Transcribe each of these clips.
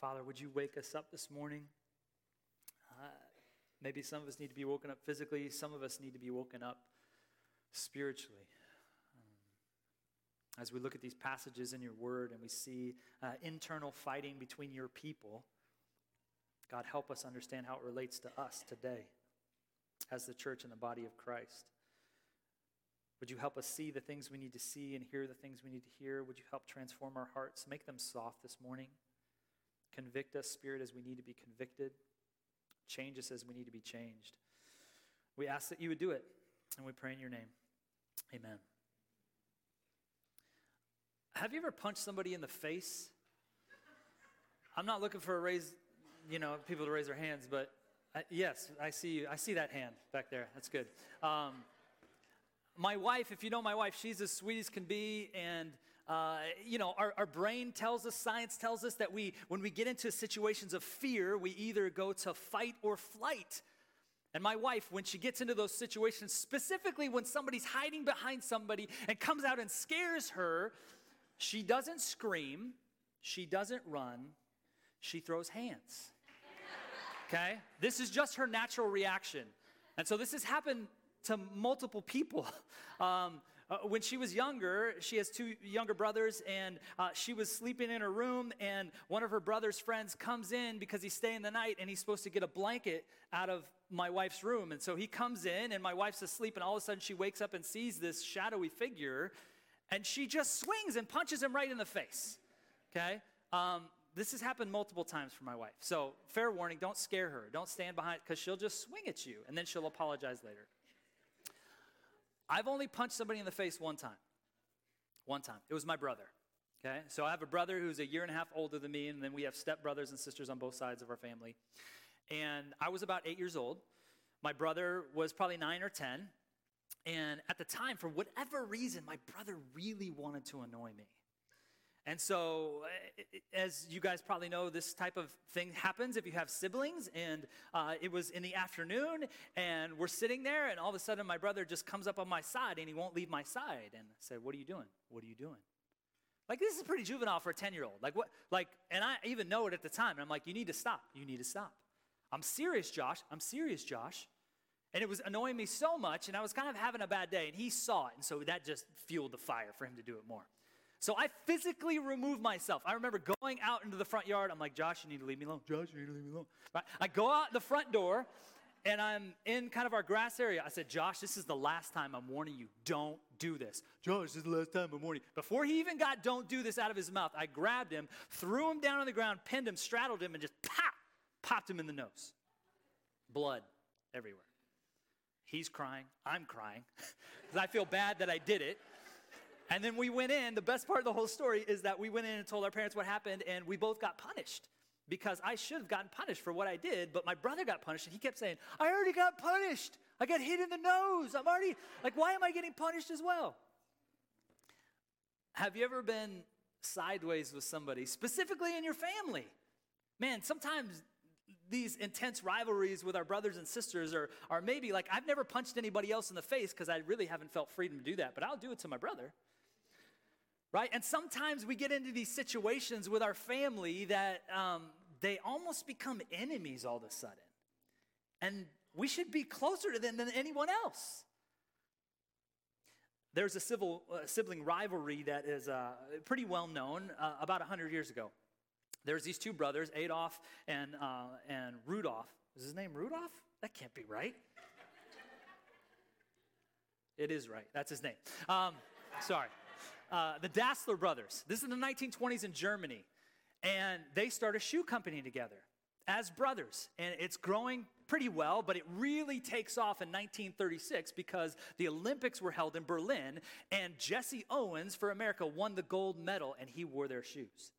Father, would you wake us up this morning? Uh, maybe some of us need to be woken up physically, some of us need to be woken up spiritually. Um, as we look at these passages in your word and we see uh, internal fighting between your people, God, help us understand how it relates to us today as the church and the body of Christ. Would you help us see the things we need to see and hear the things we need to hear? Would you help transform our hearts, make them soft this morning? Convict us, Spirit, as we need to be convicted. Change us as we need to be changed. We ask that you would do it, and we pray in your name. Amen. Have you ever punched somebody in the face? I'm not looking for a raise, you know, people to raise their hands, but I, yes, I see you. I see that hand back there. That's good. Um, my wife, if you know my wife, she's as sweet as can be, and uh, you know, our, our brain tells us, science tells us that we, when we get into situations of fear, we either go to fight or flight. And my wife, when she gets into those situations, specifically when somebody's hiding behind somebody and comes out and scares her, she doesn't scream, she doesn't run, she throws hands. Okay? This is just her natural reaction. And so this has happened to multiple people. Um, uh, when she was younger, she has two younger brothers, and uh, she was sleeping in her room, and one of her brother's friends comes in because he's staying the night, and he's supposed to get a blanket out of my wife's room. And so he comes in, and my wife's asleep, and all of a sudden she wakes up and sees this shadowy figure, and she just swings and punches him right in the face. Okay? Um, this has happened multiple times for my wife. So, fair warning, don't scare her. Don't stand behind, because she'll just swing at you, and then she'll apologize later. I've only punched somebody in the face one time. One time. It was my brother. Okay? So I have a brother who's a year and a half older than me, and then we have stepbrothers and sisters on both sides of our family. And I was about eight years old. My brother was probably nine or 10. And at the time, for whatever reason, my brother really wanted to annoy me. And so, eh, as you guys probably know, this type of thing happens if you have siblings. And uh, it was in the afternoon, and we're sitting there, and all of a sudden, my brother just comes up on my side, and he won't leave my side. And I said, "What are you doing? What are you doing?" Like this is pretty juvenile for a ten-year-old. Like what? Like, and I even know it at the time. And I'm like, "You need to stop. You need to stop." I'm serious, Josh. I'm serious, Josh. And it was annoying me so much, and I was kind of having a bad day, and he saw it, and so that just fueled the fire for him to do it more. So I physically remove myself. I remember going out into the front yard. I'm like, Josh, you need to leave me alone. Josh, you need to leave me alone. Right? I go out the front door and I'm in kind of our grass area. I said, Josh, this is the last time I'm warning you. Don't do this. Josh, this is the last time I'm warning you. Before he even got don't do this out of his mouth, I grabbed him, threw him down on the ground, pinned him, straddled him, and just pop, popped him in the nose. Blood everywhere. He's crying. I'm crying because I feel bad that I did it. And then we went in. The best part of the whole story is that we went in and told our parents what happened, and we both got punished because I should have gotten punished for what I did, but my brother got punished, and he kept saying, I already got punished. I got hit in the nose. I'm already, like, why am I getting punished as well? Have you ever been sideways with somebody, specifically in your family? Man, sometimes these intense rivalries with our brothers and sisters are, are maybe like I've never punched anybody else in the face because I really haven't felt freedom to do that, but I'll do it to my brother right? And sometimes we get into these situations with our family that um, they almost become enemies all of a sudden. And we should be closer to them than anyone else. There's a civil, uh, sibling rivalry that is uh, pretty well known uh, about 100 years ago. There's these two brothers, Adolf and, uh, and Rudolph. Is his name Rudolph? That can't be right. it is right. That's his name. Um, sorry uh, the Dassler brothers. This is in the 1920s in Germany. And they start a shoe company together as brothers. And it's growing pretty well, but it really takes off in 1936 because the Olympics were held in Berlin and Jesse Owens for America won the gold medal and he wore their shoes.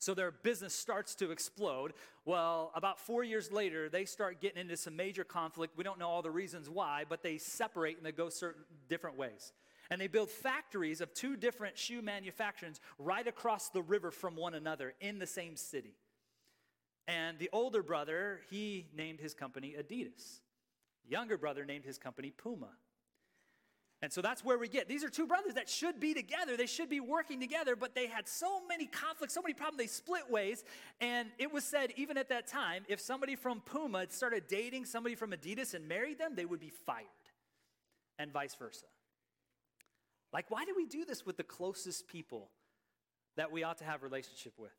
So their business starts to explode. Well, about four years later, they start getting into some major conflict. We don't know all the reasons why, but they separate and they go certain different ways. And they built factories of two different shoe manufacturers right across the river from one another in the same city. And the older brother, he named his company Adidas. The younger brother named his company Puma. And so that's where we get. These are two brothers that should be together. They should be working together, but they had so many conflicts, so many problems. They split ways. And it was said, even at that time, if somebody from Puma started dating somebody from Adidas and married them, they would be fired, and vice versa. Like, why do we do this with the closest people that we ought to have relationship with?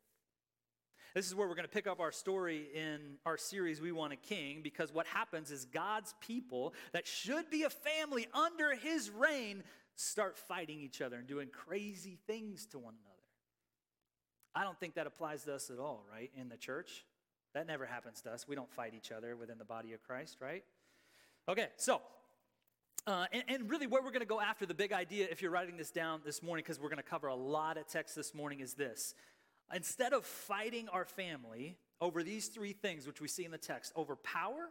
This is where we're going to pick up our story in our series, We Want a King, because what happens is God's people that should be a family under his reign start fighting each other and doing crazy things to one another. I don't think that applies to us at all, right? In the church. That never happens to us. We don't fight each other within the body of Christ, right? Okay, so uh, and, and, really, where we're going to go after the big idea, if you're writing this down this morning, because we're going to cover a lot of text this morning, is this. Instead of fighting our family over these three things, which we see in the text over power,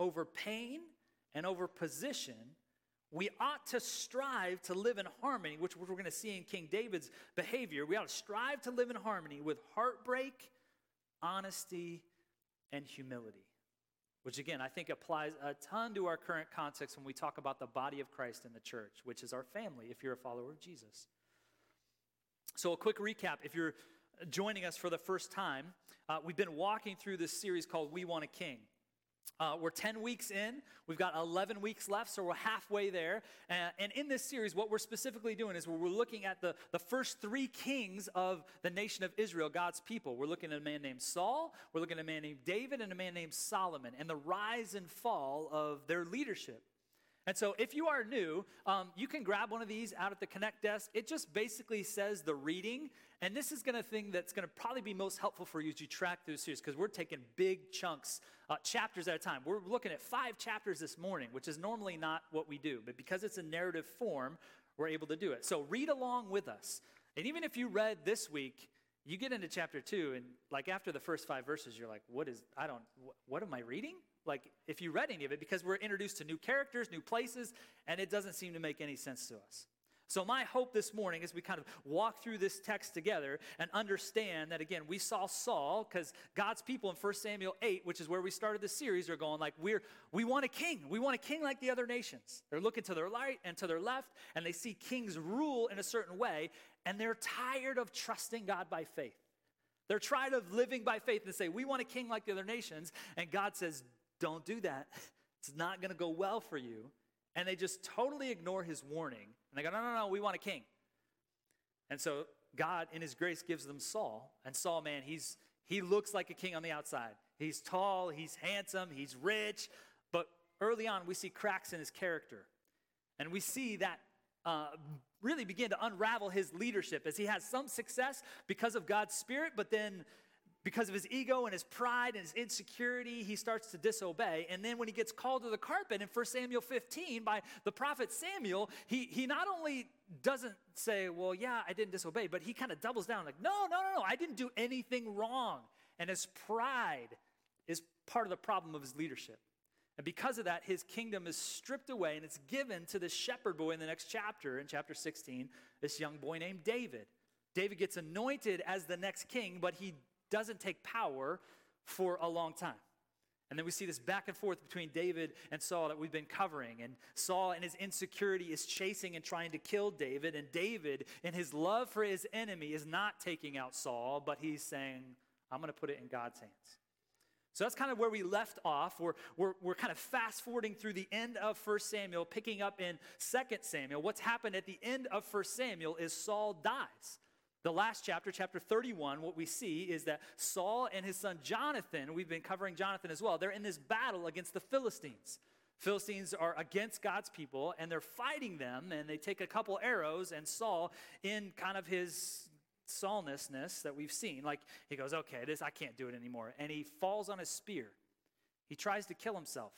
over pain, and over position, we ought to strive to live in harmony, which we're going to see in King David's behavior. We ought to strive to live in harmony with heartbreak, honesty, and humility which again I think applies a ton to our current context when we talk about the body of Christ in the church, which is our family if you're a follower of Jesus. So, a quick recap if you're joining us for the first time, uh, we've been walking through this series called We Want a King. Uh, we're 10 weeks in. We've got 11 weeks left, so we're halfway there. Uh, and in this series, what we're specifically doing is we're looking at the, the first three kings of the nation of Israel, God's people. We're looking at a man named Saul, we're looking at a man named David, and a man named Solomon, and the rise and fall of their leadership. And so, if you are new, um, you can grab one of these out at the Connect desk. It just basically says the reading, and this is going to thing that's going to probably be most helpful for you as you track through the series because we're taking big chunks, uh, chapters at a time. We're looking at five chapters this morning, which is normally not what we do, but because it's a narrative form, we're able to do it. So, read along with us. And even if you read this week, you get into chapter two, and like after the first five verses, you're like, what is, I don't, what, what am I reading? Like if you read any of it because we're introduced to new characters, new places, and it doesn't seem to make any sense to us. So, my hope this morning as we kind of walk through this text together and understand that again, we saw Saul because God's people in 1 Samuel 8, which is where we started the series, are going like, we're, we want a king. We want a king like the other nations. They're looking to their right and to their left, and they see kings rule in a certain way, and they're tired of trusting God by faith. They're tired of living by faith and say, We want a king like the other nations. And God says, don't do that. It's not going to go well for you. And they just totally ignore his warning. And they go, no, no, no, we want a king. And so God, in his grace, gives them Saul. And Saul, man, he's, he looks like a king on the outside. He's tall, he's handsome, he's rich. But early on, we see cracks in his character. And we see that uh, really begin to unravel his leadership as he has some success because of God's Spirit, but then because of his ego and his pride and his insecurity, he starts to disobey. And then when he gets called to the carpet in 1 Samuel 15 by the prophet Samuel, he, he not only doesn't say, Well, yeah, I didn't disobey, but he kind of doubles down, like, No, no, no, no, I didn't do anything wrong. And his pride is part of the problem of his leadership. And because of that, his kingdom is stripped away and it's given to this shepherd boy in the next chapter, in chapter 16, this young boy named David. David gets anointed as the next king, but he doesn't take power for a long time. And then we see this back and forth between David and Saul that we've been covering. And Saul, in his insecurity, is chasing and trying to kill David. And David, in his love for his enemy, is not taking out Saul, but he's saying, I'm going to put it in God's hands. So that's kind of where we left off. We're, we're, we're kind of fast forwarding through the end of 1 Samuel, picking up in 2 Samuel. What's happened at the end of 1 Samuel is Saul dies. The last chapter, chapter 31, what we see is that Saul and his son Jonathan, we've been covering Jonathan as well, they're in this battle against the Philistines. Philistines are against God's people and they're fighting them and they take a couple arrows and Saul in kind of his Saulnessness that we've seen, like he goes, okay, this I can't do it anymore. And he falls on his spear. He tries to kill himself,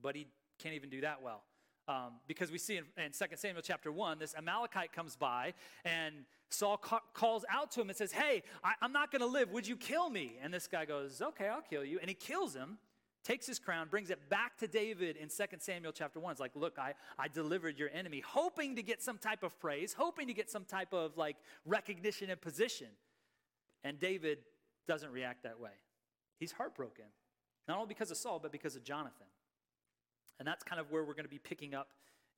but he can't even do that well. Um, because we see in, in 2 Samuel chapter 1, this Amalekite comes by and Saul ca- calls out to him and says, Hey, I, I'm not going to live. Would you kill me? And this guy goes, Okay, I'll kill you. And he kills him, takes his crown, brings it back to David in 2 Samuel chapter 1. It's like, Look, I, I delivered your enemy, hoping to get some type of praise, hoping to get some type of like recognition and position. And David doesn't react that way. He's heartbroken, not only because of Saul, but because of Jonathan. And that's kind of where we're going to be picking up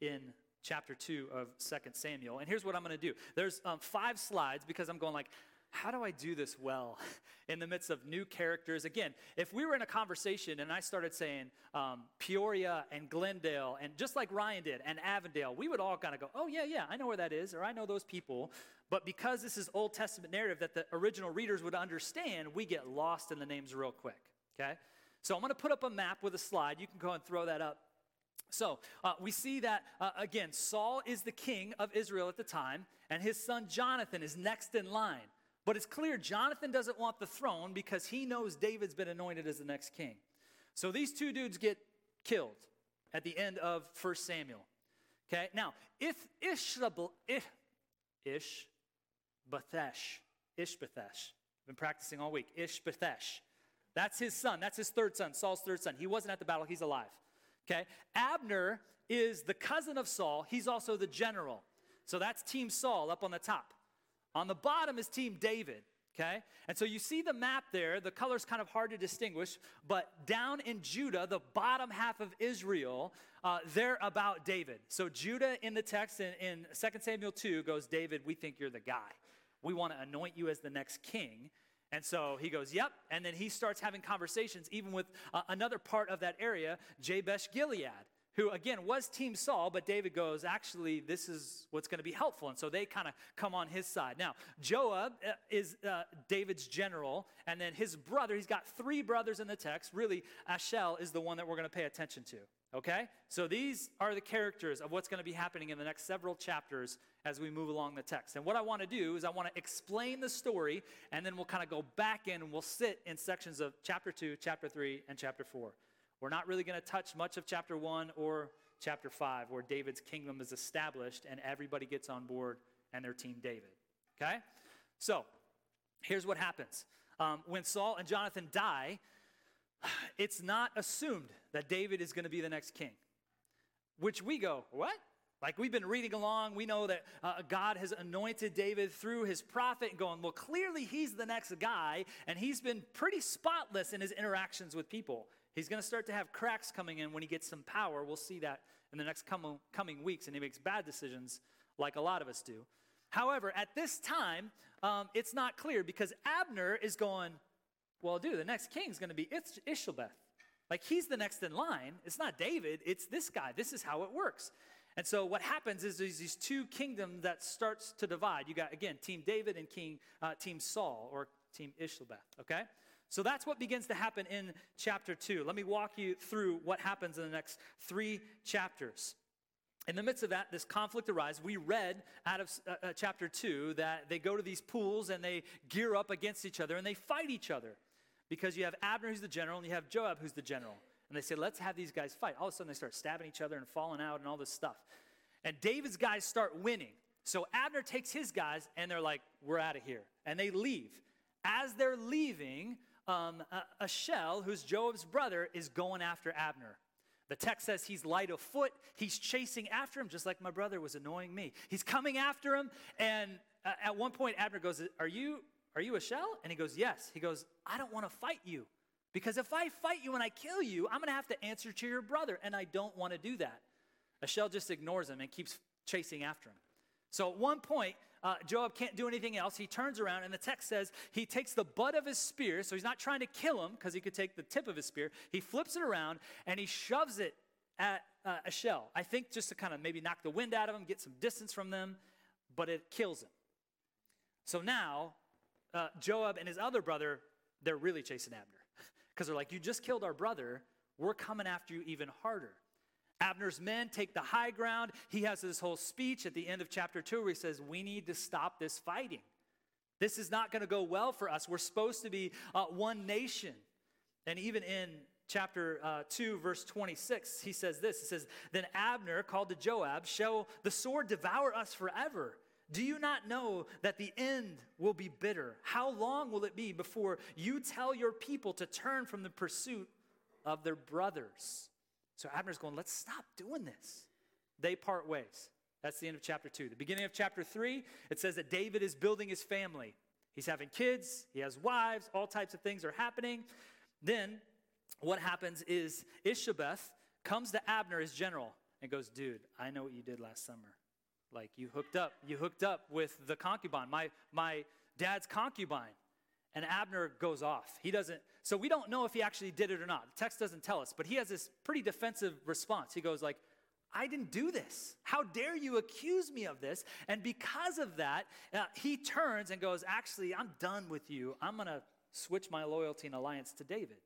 in chapter 2 of 2 Samuel. And here's what I'm going to do there's um, five slides because I'm going like, how do I do this well in the midst of new characters? Again, if we were in a conversation and I started saying um, Peoria and Glendale, and just like Ryan did, and Avondale, we would all kind of go, oh, yeah, yeah, I know where that is, or I know those people. But because this is Old Testament narrative that the original readers would understand, we get lost in the names real quick, okay? So I'm going to put up a map with a slide. You can go and throw that up. So uh, we see that, uh, again, Saul is the king of Israel at the time, and his son Jonathan is next in line. But it's clear Jonathan doesn't want the throne because he knows David's been anointed as the next king. So these two dudes get killed at the end of 1 Samuel. Okay, now, if Ishbal, Ish, Ish, Ishbathesh, I've been practicing all week, Ishbathesh, that's his son, that's his third son, Saul's third son. He wasn't at the battle, he's alive. Okay, Abner is the cousin of Saul, he's also the general. So that's Team Saul up on the top. On the bottom is Team David, okay? And so you see the map there. The color's kind of hard to distinguish, but down in Judah, the bottom half of Israel, uh, they're about David. So Judah in the text in, in 2 Samuel 2 goes, David, we think you're the guy. We want to anoint you as the next king. And so he goes, Yep. And then he starts having conversations, even with uh, another part of that area, Jabesh Gilead who again was Team Saul, but David goes, actually, this is what's going to be helpful. And so they kind of come on his side. Now, Joab uh, is uh, David's general, and then his brother, he's got three brothers in the text. Really, Ashel is the one that we're going to pay attention to. Okay? So these are the characters of what's going to be happening in the next several chapters as we move along the text. And what I want to do is I want to explain the story, and then we'll kind of go back in and we'll sit in sections of chapter 2, chapter 3, and chapter 4. We're not really going to touch much of chapter 1 or chapter 5, where David's kingdom is established and everybody gets on board and their team David. Okay? So, here's what happens. Um, when Saul and Jonathan die, it's not assumed that David is going to be the next king. Which we go, what? Like we've been reading along, we know that uh, God has anointed David through his prophet and going, well, clearly he's the next guy, and he's been pretty spotless in his interactions with people. He's going to start to have cracks coming in when he gets some power. We'll see that in the next com- coming weeks, and he makes bad decisions like a lot of us do. However, at this time, um, it's not clear because Abner is going, well, dude, the next king is going to be Ishbeth. Like he's the next in line. It's not David, it's this guy. This is how it works. And so what happens is there's these two kingdoms that starts to divide. You got again Team David and King uh, Team Saul or Team Ishbeth. Okay, so that's what begins to happen in chapter 2. Let me walk you through what happens in the next three chapters. In the midst of that, this conflict arises. We read out of uh, uh, chapter 2 that they go to these pools and they gear up against each other and they fight each other because you have Abner, who's the general, and you have Joab, who's the general. And they say, let's have these guys fight. All of a sudden, they start stabbing each other and falling out and all this stuff. And David's guys start winning. So Abner takes his guys and they're like, we're out of here. And they leave. As they're leaving, um, Ashel, who's Joab's brother, is going after Abner. The text says he's light of foot. He's chasing after him, just like my brother was annoying me. He's coming after him, and uh, at one point, Abner goes, "Are you are you Ashel?" And he goes, "Yes." He goes, "I don't want to fight you, because if I fight you and I kill you, I'm going to have to answer to your brother, and I don't want to do that." Ashel just ignores him and keeps chasing after him. So at one point, uh, Joab can't do anything else. He turns around, and the text says he takes the butt of his spear, so he's not trying to kill him because he could take the tip of his spear. He flips it around and he shoves it at uh, shell. I think just to kind of maybe knock the wind out of him, get some distance from them, but it kills him. So now, uh, Joab and his other brother, they're really chasing Abner because they're like, You just killed our brother. We're coming after you even harder. Abner's men take the high ground. He has this whole speech at the end of chapter 2 where he says, We need to stop this fighting. This is not going to go well for us. We're supposed to be uh, one nation. And even in chapter uh, 2, verse 26, he says this He says, Then Abner called to Joab, Shall the sword devour us forever? Do you not know that the end will be bitter? How long will it be before you tell your people to turn from the pursuit of their brothers? So Abner's going, let's stop doing this. They part ways. That's the end of chapter two. The beginning of chapter three, it says that David is building his family. He's having kids, he has wives, all types of things are happening. Then what happens is Ishbeth comes to Abner as general. and goes, Dude, I know what you did last summer. Like you hooked up, you hooked up with the concubine, my, my dad's concubine. And Abner goes off. He doesn't, so we don't know if he actually did it or not. The text doesn't tell us, but he has this pretty defensive response. He goes like, I didn't do this. How dare you accuse me of this? And because of that, uh, he turns and goes, Actually, I'm done with you. I'm going to switch my loyalty and alliance to David.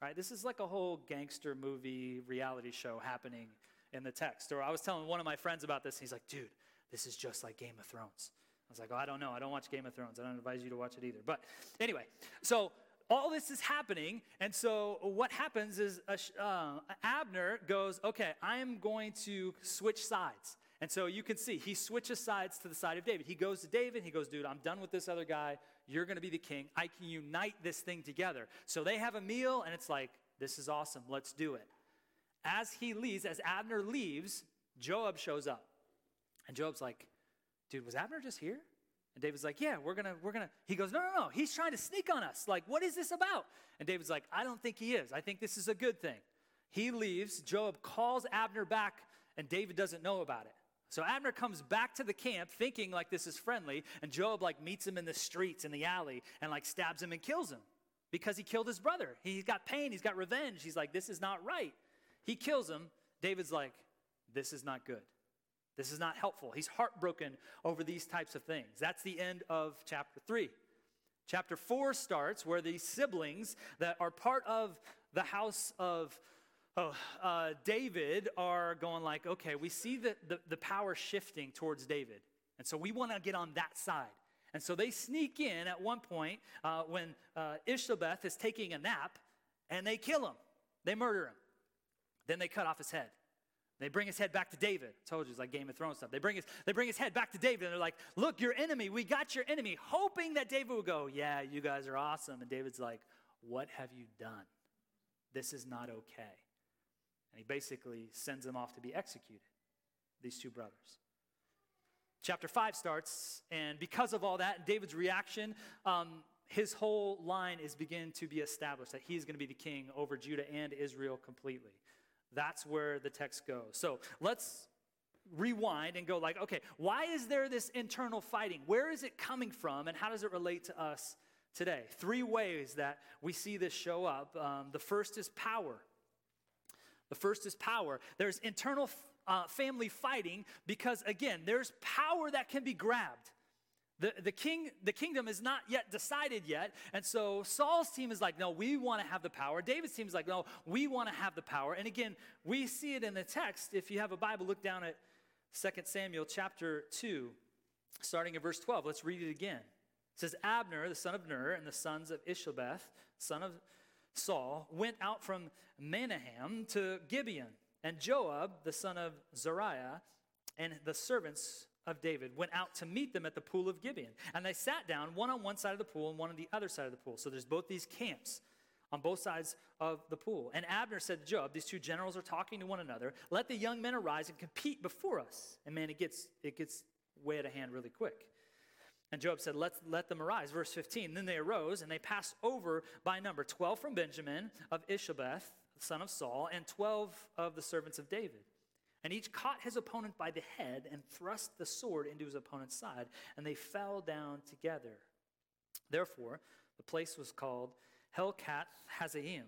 Right? This is like a whole gangster movie reality show happening in the text. Or I was telling one of my friends about this, and he's like, Dude, this is just like Game of Thrones. I was like, Oh, I don't know. I don't watch Game of Thrones. I don't advise you to watch it either. But anyway, so all this is happening. And so what happens is uh, Abner goes, okay, I'm going to switch sides. And so you can see he switches sides to the side of David. He goes to David. He goes, dude, I'm done with this other guy. You're going to be the king. I can unite this thing together. So they have a meal, and it's like, this is awesome. Let's do it. As he leaves, as Abner leaves, Joab shows up. And Joab's like, dude, was Abner just here? And David's like, Yeah, we're gonna, we're gonna. He goes, No, no, no. He's trying to sneak on us. Like, what is this about? And David's like, I don't think he is. I think this is a good thing. He leaves. Joab calls Abner back, and David doesn't know about it. So Abner comes back to the camp thinking like this is friendly, and Joab like meets him in the streets, in the alley, and like stabs him and kills him because he killed his brother. He's got pain, he's got revenge. He's like, This is not right. He kills him. David's like, This is not good. This is not helpful. He's heartbroken over these types of things. That's the end of chapter 3. Chapter 4 starts where these siblings that are part of the house of oh, uh, David are going like, okay, we see the, the, the power shifting towards David. And so we want to get on that side. And so they sneak in at one point uh, when uh, is taking a nap and they kill him. They murder him. Then they cut off his head. They bring his head back to David. I told you it's like Game of Thrones stuff. They bring his, they bring his head back to David and they're like, Look, your enemy, we got your enemy, hoping that David would go, Yeah, you guys are awesome. And David's like, What have you done? This is not okay. And he basically sends them off to be executed, these two brothers. Chapter 5 starts, and because of all that, and David's reaction, um, his whole line is beginning to be established that he's going to be the king over Judah and Israel completely. That's where the text goes. So let's rewind and go like, okay, why is there this internal fighting? Where is it coming from and how does it relate to us today? Three ways that we see this show up. Um, the first is power. The first is power. There's internal uh, family fighting because, again, there's power that can be grabbed. The, the, king, the kingdom is not yet decided yet. And so Saul's team is like, no, we want to have the power. David's team is like, no, we want to have the power. And again, we see it in the text. If you have a Bible, look down at 2 Samuel chapter 2, starting at verse 12. Let's read it again. It says, Abner, the son of Ner, and the sons of Ishboseth, son of Saul, went out from Mahanaim to Gibeon. And Joab, the son of Zeruiah, and the servants of David went out to meet them at the pool of Gibeon. And they sat down, one on one side of the pool and one on the other side of the pool. So there's both these camps on both sides of the pool. And Abner said to Joab, These two generals are talking to one another. Let the young men arise and compete before us. And man, it gets, it gets way out of hand really quick. And Joab said, let, let them arise. Verse 15. Then they arose and they passed over by number 12 from Benjamin of Ishboseth, son of Saul, and 12 of the servants of David. And each caught his opponent by the head and thrust the sword into his opponent's side, and they fell down together. Therefore, the place was called Helkath Hazzaim,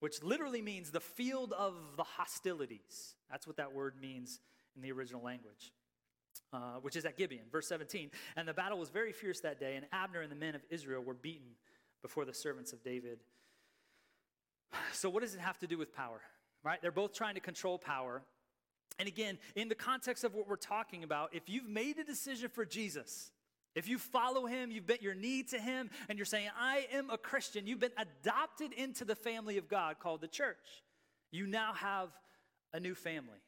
which literally means the field of the hostilities. That's what that word means in the original language. Uh, which is at Gibeon, verse 17. And the battle was very fierce that day, and Abner and the men of Israel were beaten before the servants of David. So, what does it have to do with power? Right? They're both trying to control power. And again, in the context of what we're talking about, if you've made a decision for Jesus, if you follow him, you've bent your knee to him, and you're saying, I am a Christian, you've been adopted into the family of God called the church. You now have a new family.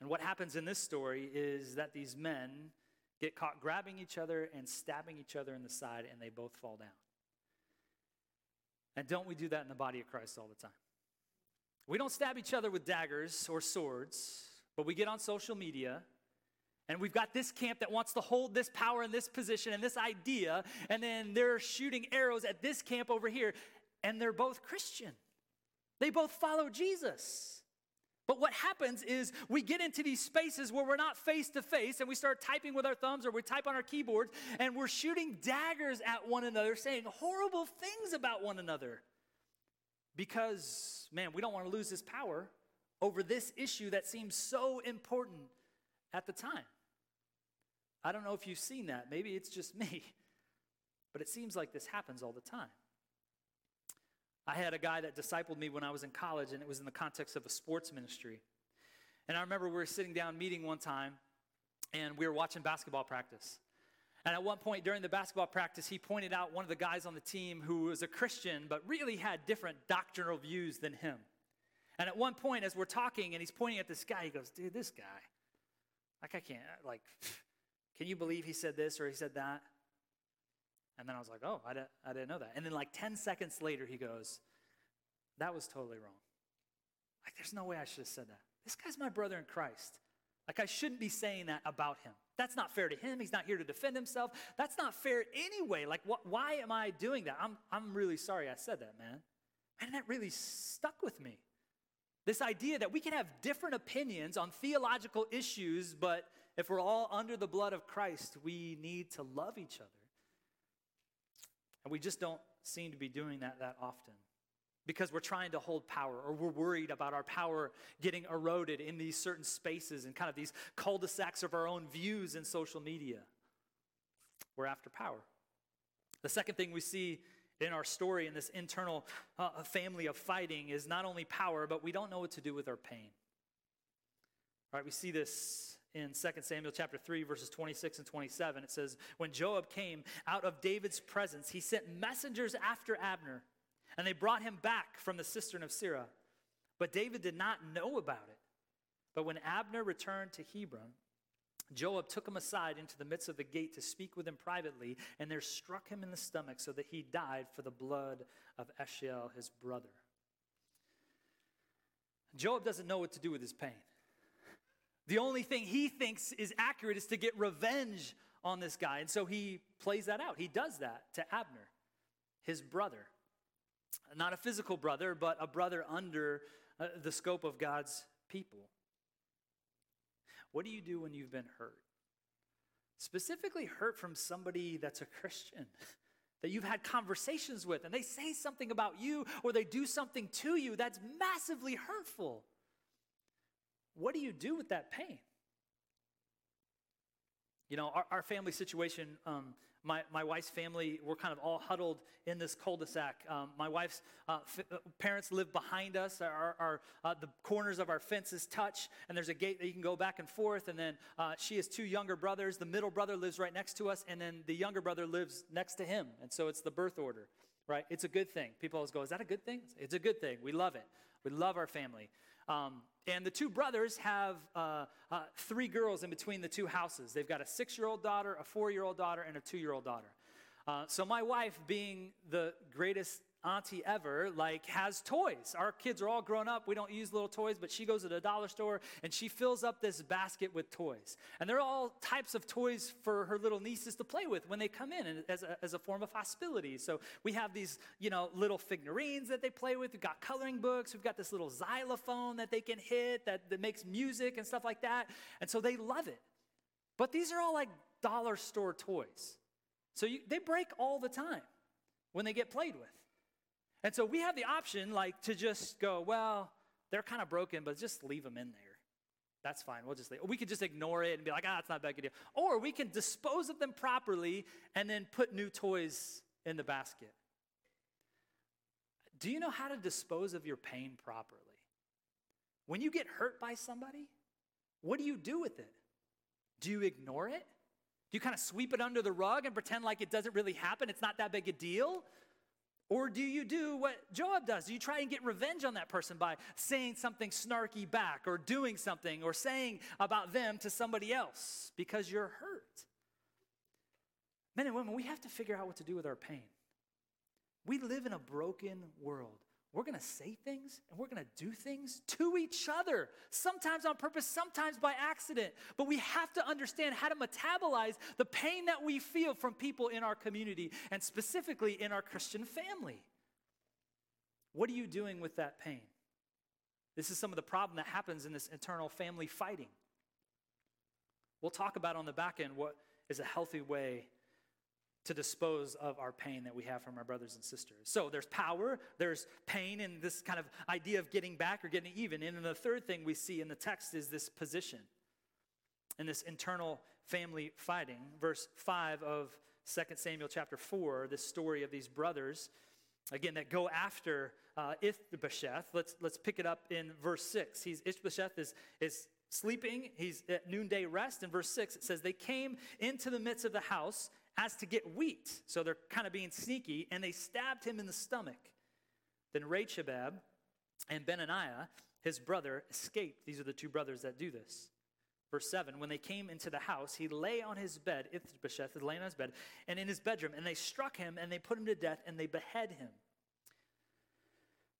And what happens in this story is that these men get caught grabbing each other and stabbing each other in the side, and they both fall down. And don't we do that in the body of Christ all the time? We don't stab each other with daggers or swords, but we get on social media and we've got this camp that wants to hold this power and this position and this idea, and then they're shooting arrows at this camp over here, and they're both Christian. They both follow Jesus. But what happens is we get into these spaces where we're not face to face and we start typing with our thumbs or we type on our keyboards and we're shooting daggers at one another, saying horrible things about one another. Because, man, we don't want to lose this power over this issue that seems so important at the time. I don't know if you've seen that. Maybe it's just me. But it seems like this happens all the time. I had a guy that discipled me when I was in college, and it was in the context of a sports ministry. And I remember we were sitting down meeting one time, and we were watching basketball practice. And at one point during the basketball practice, he pointed out one of the guys on the team who was a Christian, but really had different doctrinal views than him. And at one point, as we're talking, and he's pointing at this guy, he goes, Dude, this guy, like, I can't, like, can you believe he said this or he said that? And then I was like, oh, I, di- I didn't know that. And then, like 10 seconds later, he goes, that was totally wrong. Like, there's no way I should have said that. This guy's my brother in Christ. Like, I shouldn't be saying that about him. That's not fair to him. He's not here to defend himself. That's not fair anyway. Like, wh- why am I doing that? I'm, I'm really sorry I said that, man. And that really stuck with me. This idea that we can have different opinions on theological issues, but if we're all under the blood of Christ, we need to love each other. And we just don't seem to be doing that that often because we're trying to hold power or we're worried about our power getting eroded in these certain spaces and kind of these cul de sacs of our own views in social media. We're after power. The second thing we see in our story in this internal uh, family of fighting is not only power, but we don't know what to do with our pain. All right, we see this in 2 Samuel chapter 3 verses 26 and 27 it says when Joab came out of David's presence he sent messengers after Abner and they brought him back from the cistern of Sirah but David did not know about it but when Abner returned to Hebron Joab took him aside into the midst of the gate to speak with him privately and there struck him in the stomach so that he died for the blood of Asahel his brother Joab doesn't know what to do with his pain the only thing he thinks is accurate is to get revenge on this guy. And so he plays that out. He does that to Abner, his brother. Not a physical brother, but a brother under uh, the scope of God's people. What do you do when you've been hurt? Specifically, hurt from somebody that's a Christian that you've had conversations with, and they say something about you or they do something to you that's massively hurtful what do you do with that pain? You know, our, our family situation, um, my, my wife's family, we're kind of all huddled in this cul de sac. Um, my wife's uh, f- uh, parents live behind us. Our, our, uh, the corners of our fences touch, and there's a gate that you can go back and forth. And then uh, she has two younger brothers. The middle brother lives right next to us, and then the younger brother lives next to him. And so it's the birth order, right? It's a good thing. People always go, Is that a good thing? It's a good thing. We love it. We love our family. Um, and the two brothers have uh, uh, three girls in between the two houses. They've got a six year old daughter, a four year old daughter, and a two year old daughter. Uh, so my wife, being the greatest auntie ever like has toys. Our kids are all grown up. We don't use little toys but she goes to the dollar store and she fills up this basket with toys. And they're all types of toys for her little nieces to play with when they come in as a, as a form of hospitality so we have these you know little figurines that they play with. We've got coloring books. We've got this little xylophone that they can hit that, that makes music and stuff like that. And so they love it. But these are all like dollar store toys. So you, they break all the time when they get played with and so we have the option, like, to just go, well, they're kind of broken, but just leave them in there. That's fine. We'll just leave. We could just ignore it and be like, ah, it's not that big a deal. Or we can dispose of them properly and then put new toys in the basket. Do you know how to dispose of your pain properly? When you get hurt by somebody, what do you do with it? Do you ignore it? Do you kind of sweep it under the rug and pretend like it doesn't really happen? It's not that big a deal? Or do you do what Joab does? Do you try and get revenge on that person by saying something snarky back or doing something or saying about them to somebody else because you're hurt? Men and women, we have to figure out what to do with our pain. We live in a broken world. We're going to say things and we're going to do things to each other, sometimes on purpose, sometimes by accident. But we have to understand how to metabolize the pain that we feel from people in our community and specifically in our Christian family. What are you doing with that pain? This is some of the problem that happens in this internal family fighting. We'll talk about on the back end what is a healthy way to dispose of our pain that we have from our brothers and sisters. So there's power, there's pain, and this kind of idea of getting back or getting even. And then the third thing we see in the text is this position and this internal family fighting. Verse 5 of 2 Samuel chapter 4, this story of these brothers, again, that go after uh, Ishbosheth. Let's, let's pick it up in verse 6. He's, Ishbosheth is, is sleeping, he's at noonday rest. In verse 6, it says, They came into the midst of the house as to get wheat. So they're kind of being sneaky, and they stabbed him in the stomach. Then Rechebab and Benaniah, his brother, escaped. These are the two brothers that do this. Verse 7 When they came into the house, he lay on his bed, Ishbosheth is laying on his bed, and in his bedroom, and they struck him, and they put him to death, and they behead him.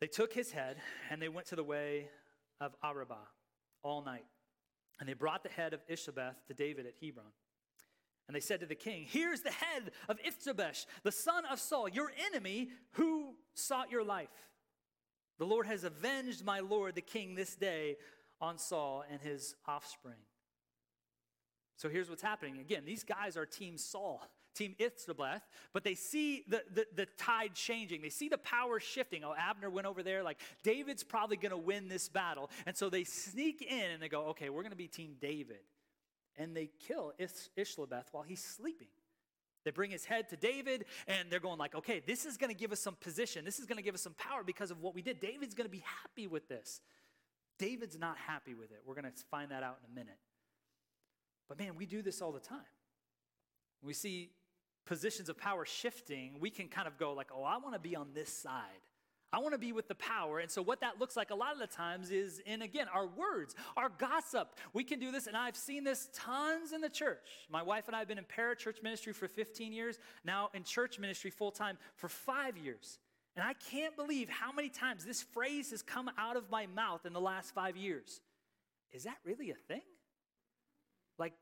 They took his head, and they went to the way of Arabah all night. And they brought the head of Ishbosheth to David at Hebron. And they said to the king, Here's the head of Ishbosheth, the son of Saul, your enemy who sought your life. The Lord has avenged my Lord the king this day on Saul and his offspring. So here's what's happening. Again, these guys are Team Saul, Team Ishbosheth, but they see the, the, the, tide changing. They see the power shifting. Oh, Abner went over there. Like, David's probably going to win this battle. And so they sneak in and they go, okay, we're going to be Team David and they kill Ish- Ishbosheth while he's sleeping. They bring his head to David, and they're going like, okay, this is going to give us some position. This is going to give us some power because of what we did. David's going to be happy with this. David's not happy with it. We're going to find that out in a minute. But man, we do this all the time. we see positions of power shifting, we can kind of go like, oh, I want to be on this side. I want to be with the power. And so, what that looks like a lot of the times is in, again, our words, our gossip. We can do this, and I've seen this tons in the church. My wife and I have been in parachurch ministry for 15 years, now in church ministry full time for five years. And I can't believe how many times this phrase has come out of my mouth in the last five years. Is that really a thing? Like,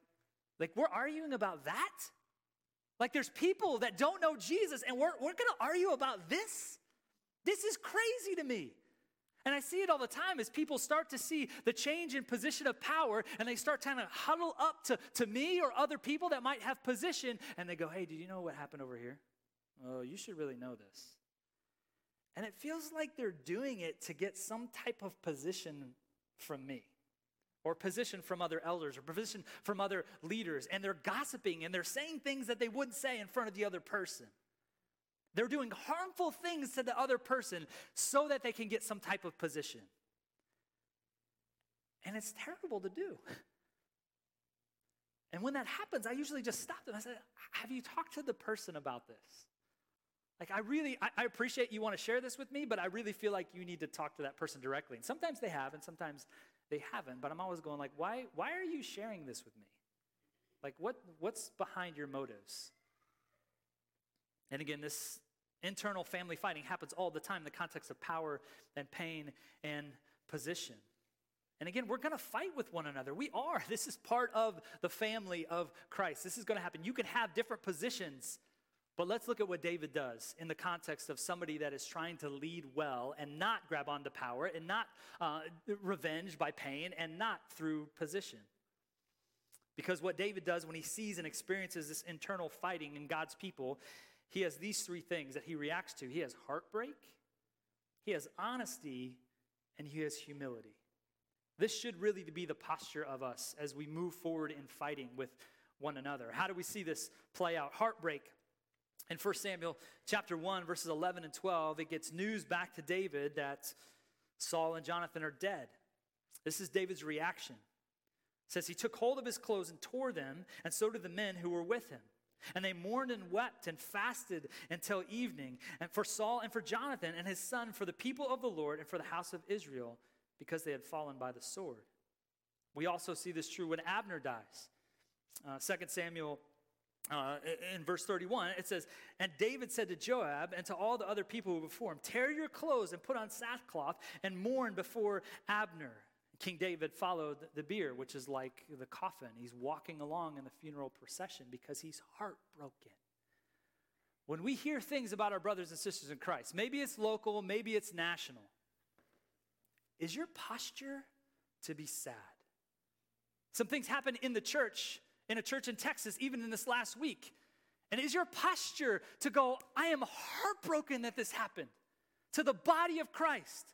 like we're arguing about that? Like, there's people that don't know Jesus, and we're, we're going to argue about this? This is crazy to me. And I see it all the time as people start to see the change in position of power and they start trying to huddle up to, to me or other people that might have position and they go, Hey, did you know what happened over here? Oh, you should really know this. And it feels like they're doing it to get some type of position from me or position from other elders or position from other leaders. And they're gossiping and they're saying things that they wouldn't say in front of the other person. They're doing harmful things to the other person so that they can get some type of position. And it's terrible to do. And when that happens, I usually just stop them. I say, Have you talked to the person about this? Like, I really, I, I, appreciate you want to share this with me, but I really feel like you need to talk to that person directly. And sometimes they have, and sometimes they haven't. But I'm always going like, why, why are you sharing this with me? Like, what, what's behind your motives? And again, this Internal family fighting happens all the time in the context of power and pain and position. And again, we're going to fight with one another. We are. This is part of the family of Christ. This is going to happen. You can have different positions, but let's look at what David does in the context of somebody that is trying to lead well and not grab onto power and not uh, revenge by pain and not through position. Because what David does when he sees and experiences this internal fighting in God's people he has these three things that he reacts to he has heartbreak, he has honesty, and he has humility. This should really be the posture of us as we move forward in fighting with one another. How do we see this play out? Heartbreak. In 1 Samuel chapter 1 verses 11 and 12, it gets news back to David that Saul and Jonathan are dead. This is David's reaction. It says he took hold of his clothes and tore them, and so did the men who were with him. And they mourned and wept and fasted until evening, and for Saul and for Jonathan and his son, for the people of the Lord and for the house of Israel, because they had fallen by the sword. We also see this true when Abner dies. Uh, 2 Samuel uh, in verse 31, it says, And David said to Joab and to all the other people who were before him, Tear your clothes and put on sackcloth and mourn before Abner. King David followed the bier, which is like the coffin. He's walking along in the funeral procession because he's heartbroken. When we hear things about our brothers and sisters in Christ, maybe it's local, maybe it's national, is your posture to be sad? Some things happen in the church, in a church in Texas, even in this last week. And is your posture to go, I am heartbroken that this happened to the body of Christ?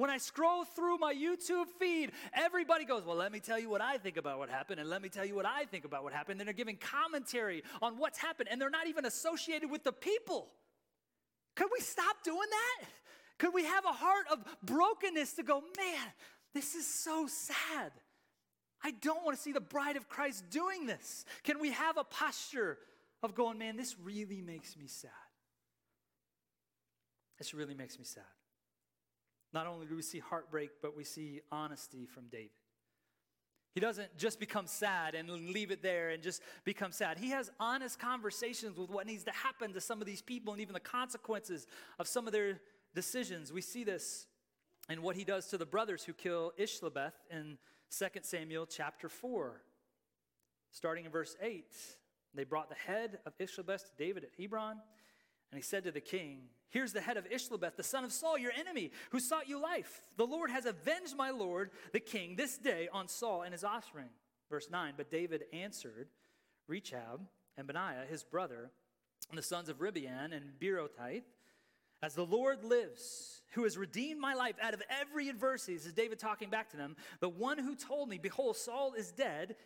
When I scroll through my YouTube feed, everybody goes, Well, let me tell you what I think about what happened, and let me tell you what I think about what happened. And they're giving commentary on what's happened, and they're not even associated with the people. Could we stop doing that? Could we have a heart of brokenness to go, Man, this is so sad. I don't want to see the bride of Christ doing this. Can we have a posture of going, Man, this really makes me sad? This really makes me sad. Not only do we see heartbreak, but we see honesty from David. He doesn't just become sad and leave it there and just become sad. He has honest conversations with what needs to happen to some of these people and even the consequences of some of their decisions. We see this in what he does to the brothers who kill Ishbosheth in 2 Samuel chapter 4. Starting in verse 8, they brought the head of Ishbosheth to David at Hebron. And he said to the king, Here's the head of Ishbosheth, the son of Saul, your enemy, who sought you life. The Lord has avenged my Lord, the king, this day on Saul and his offspring. Verse 9, but David answered Rechab and Benaiah, his brother, and the sons of Ribeam and Beerothite, as the Lord lives, who has redeemed my life out of every adversity, this is David talking back to them, the one who told me, Behold, Saul is dead,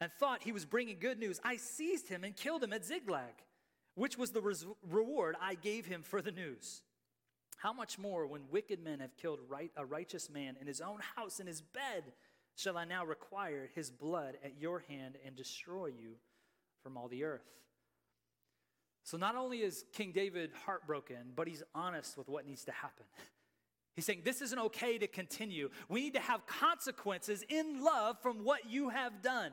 and thought he was bringing good news, I seized him and killed him at Ziklag which was the res- reward I gave him for the news. How much more, when wicked men have killed right, a righteous man in his own house, in his bed, shall I now require his blood at your hand and destroy you from all the earth? So, not only is King David heartbroken, but he's honest with what needs to happen. He's saying, This isn't okay to continue. We need to have consequences in love from what you have done.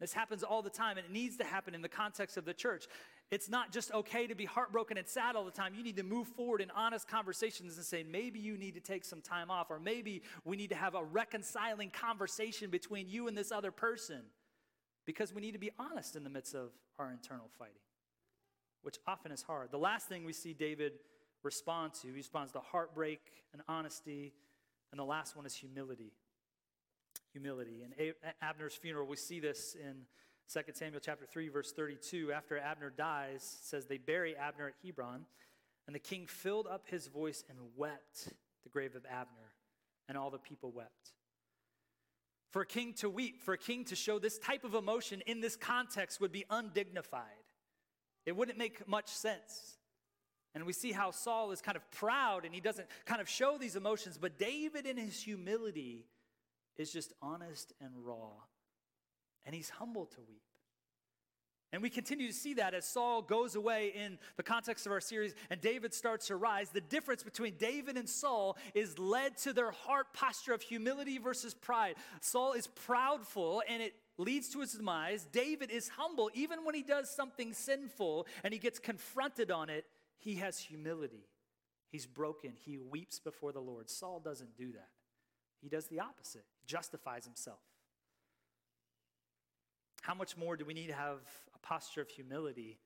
This happens all the time, and it needs to happen in the context of the church. It's not just okay to be heartbroken and sad all the time. You need to move forward in honest conversations and say, maybe you need to take some time off, or maybe we need to have a reconciling conversation between you and this other person because we need to be honest in the midst of our internal fighting, which often is hard. The last thing we see David respond to, he responds to heartbreak and honesty, and the last one is humility. Humility. In Abner's funeral, we see this in 2 Samuel chapter 3, verse 32, after Abner dies, says they bury Abner at Hebron, and the king filled up his voice and wept the grave of Abner, and all the people wept. For a king to weep, for a king to show this type of emotion in this context would be undignified. It wouldn't make much sense. And we see how Saul is kind of proud and he doesn't kind of show these emotions, but David, in his humility, is just honest and raw and he's humble to weep. And we continue to see that as Saul goes away in the context of our series and David starts to rise. The difference between David and Saul is led to their heart posture of humility versus pride. Saul is proudful and it leads to his demise. David is humble. Even when he does something sinful and he gets confronted on it, he has humility. He's broken. He weeps before the Lord. Saul doesn't do that, he does the opposite, he justifies himself. How much more do we need to have a posture of humility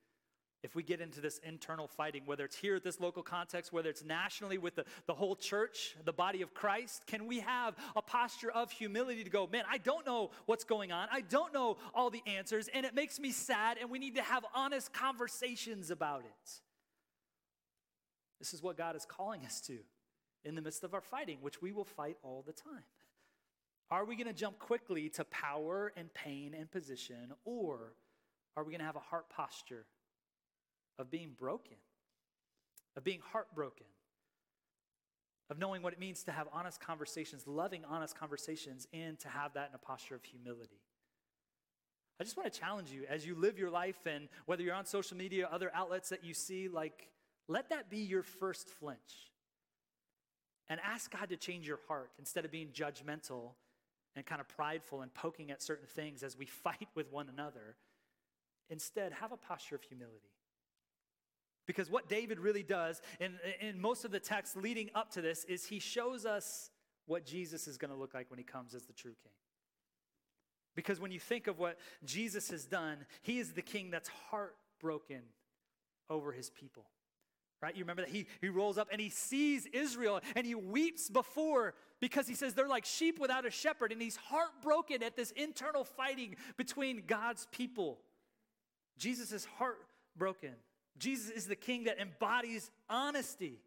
if we get into this internal fighting, whether it's here at this local context, whether it's nationally with the, the whole church, the body of Christ, can we have a posture of humility to go, man, I don't know what's going on. I don't know all the answers, and it makes me sad, and we need to have honest conversations about it. This is what God is calling us to in the midst of our fighting, which we will fight all the time. Are we going to jump quickly to power and pain and position, or are we going to have a heart posture of being broken, of being heartbroken, of knowing what it means to have honest conversations, loving honest conversations, and to have that in a posture of humility? I just want to challenge you as you live your life and whether you're on social media, or other outlets that you see, like, let that be your first flinch. And ask God to change your heart instead of being judgmental and kind of prideful and poking at certain things as we fight with one another. Instead, have a posture of humility. Because what David really does in, in most of the text leading up to this is he shows us what Jesus is going to look like when he comes as the true king. Because when you think of what Jesus has done, he is the king that's heartbroken over his people. Right? You remember that he, he rolls up and he sees Israel and he weeps before because he says they're like sheep without a shepherd and he's heartbroken at this internal fighting between God's people. Jesus is heartbroken. Jesus is the king that embodies honesty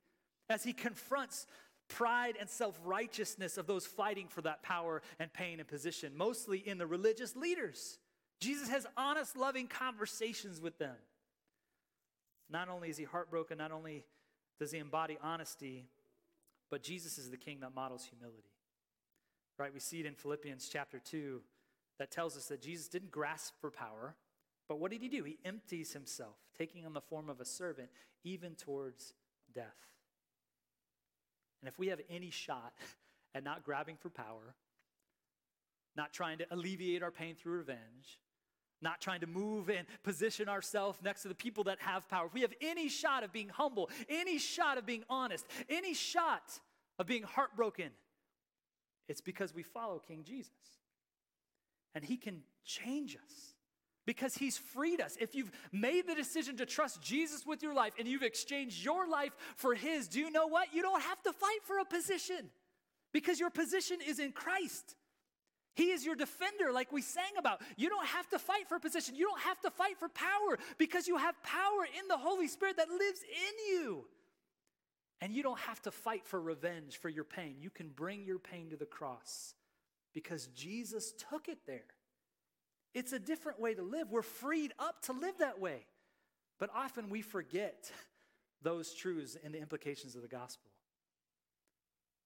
as he confronts pride and self righteousness of those fighting for that power and pain and position, mostly in the religious leaders. Jesus has honest, loving conversations with them. Not only is he heartbroken, not only does he embody honesty, but Jesus is the king that models humility. Right? We see it in Philippians chapter 2 that tells us that Jesus didn't grasp for power, but what did he do? He empties himself, taking on the form of a servant, even towards death. And if we have any shot at not grabbing for power, not trying to alleviate our pain through revenge, not trying to move and position ourselves next to the people that have power. If we have any shot of being humble, any shot of being honest, any shot of being heartbroken, it's because we follow King Jesus. And he can change us because he's freed us. If you've made the decision to trust Jesus with your life and you've exchanged your life for his, do you know what? You don't have to fight for a position because your position is in Christ. He is your defender, like we sang about. You don't have to fight for position. You don't have to fight for power because you have power in the Holy Spirit that lives in you. And you don't have to fight for revenge for your pain. You can bring your pain to the cross because Jesus took it there. It's a different way to live. We're freed up to live that way. But often we forget those truths and the implications of the gospel.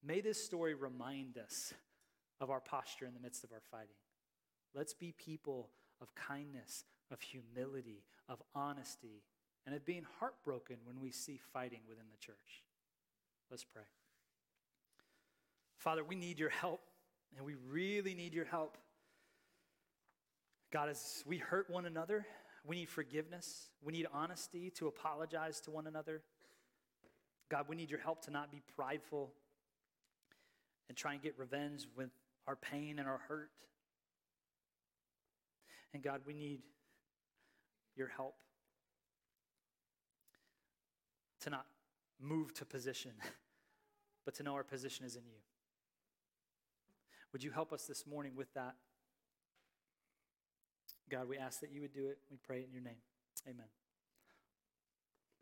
May this story remind us of our posture in the midst of our fighting. Let's be people of kindness, of humility, of honesty, and of being heartbroken when we see fighting within the church. Let's pray. Father, we need your help, and we really need your help. God, as we hurt one another, we need forgiveness. We need honesty to apologize to one another. God, we need your help to not be prideful and try and get revenge with our pain and our hurt. And God, we need your help to not move to position, but to know our position is in you. Would you help us this morning with that? God, we ask that you would do it. We pray in your name. Amen.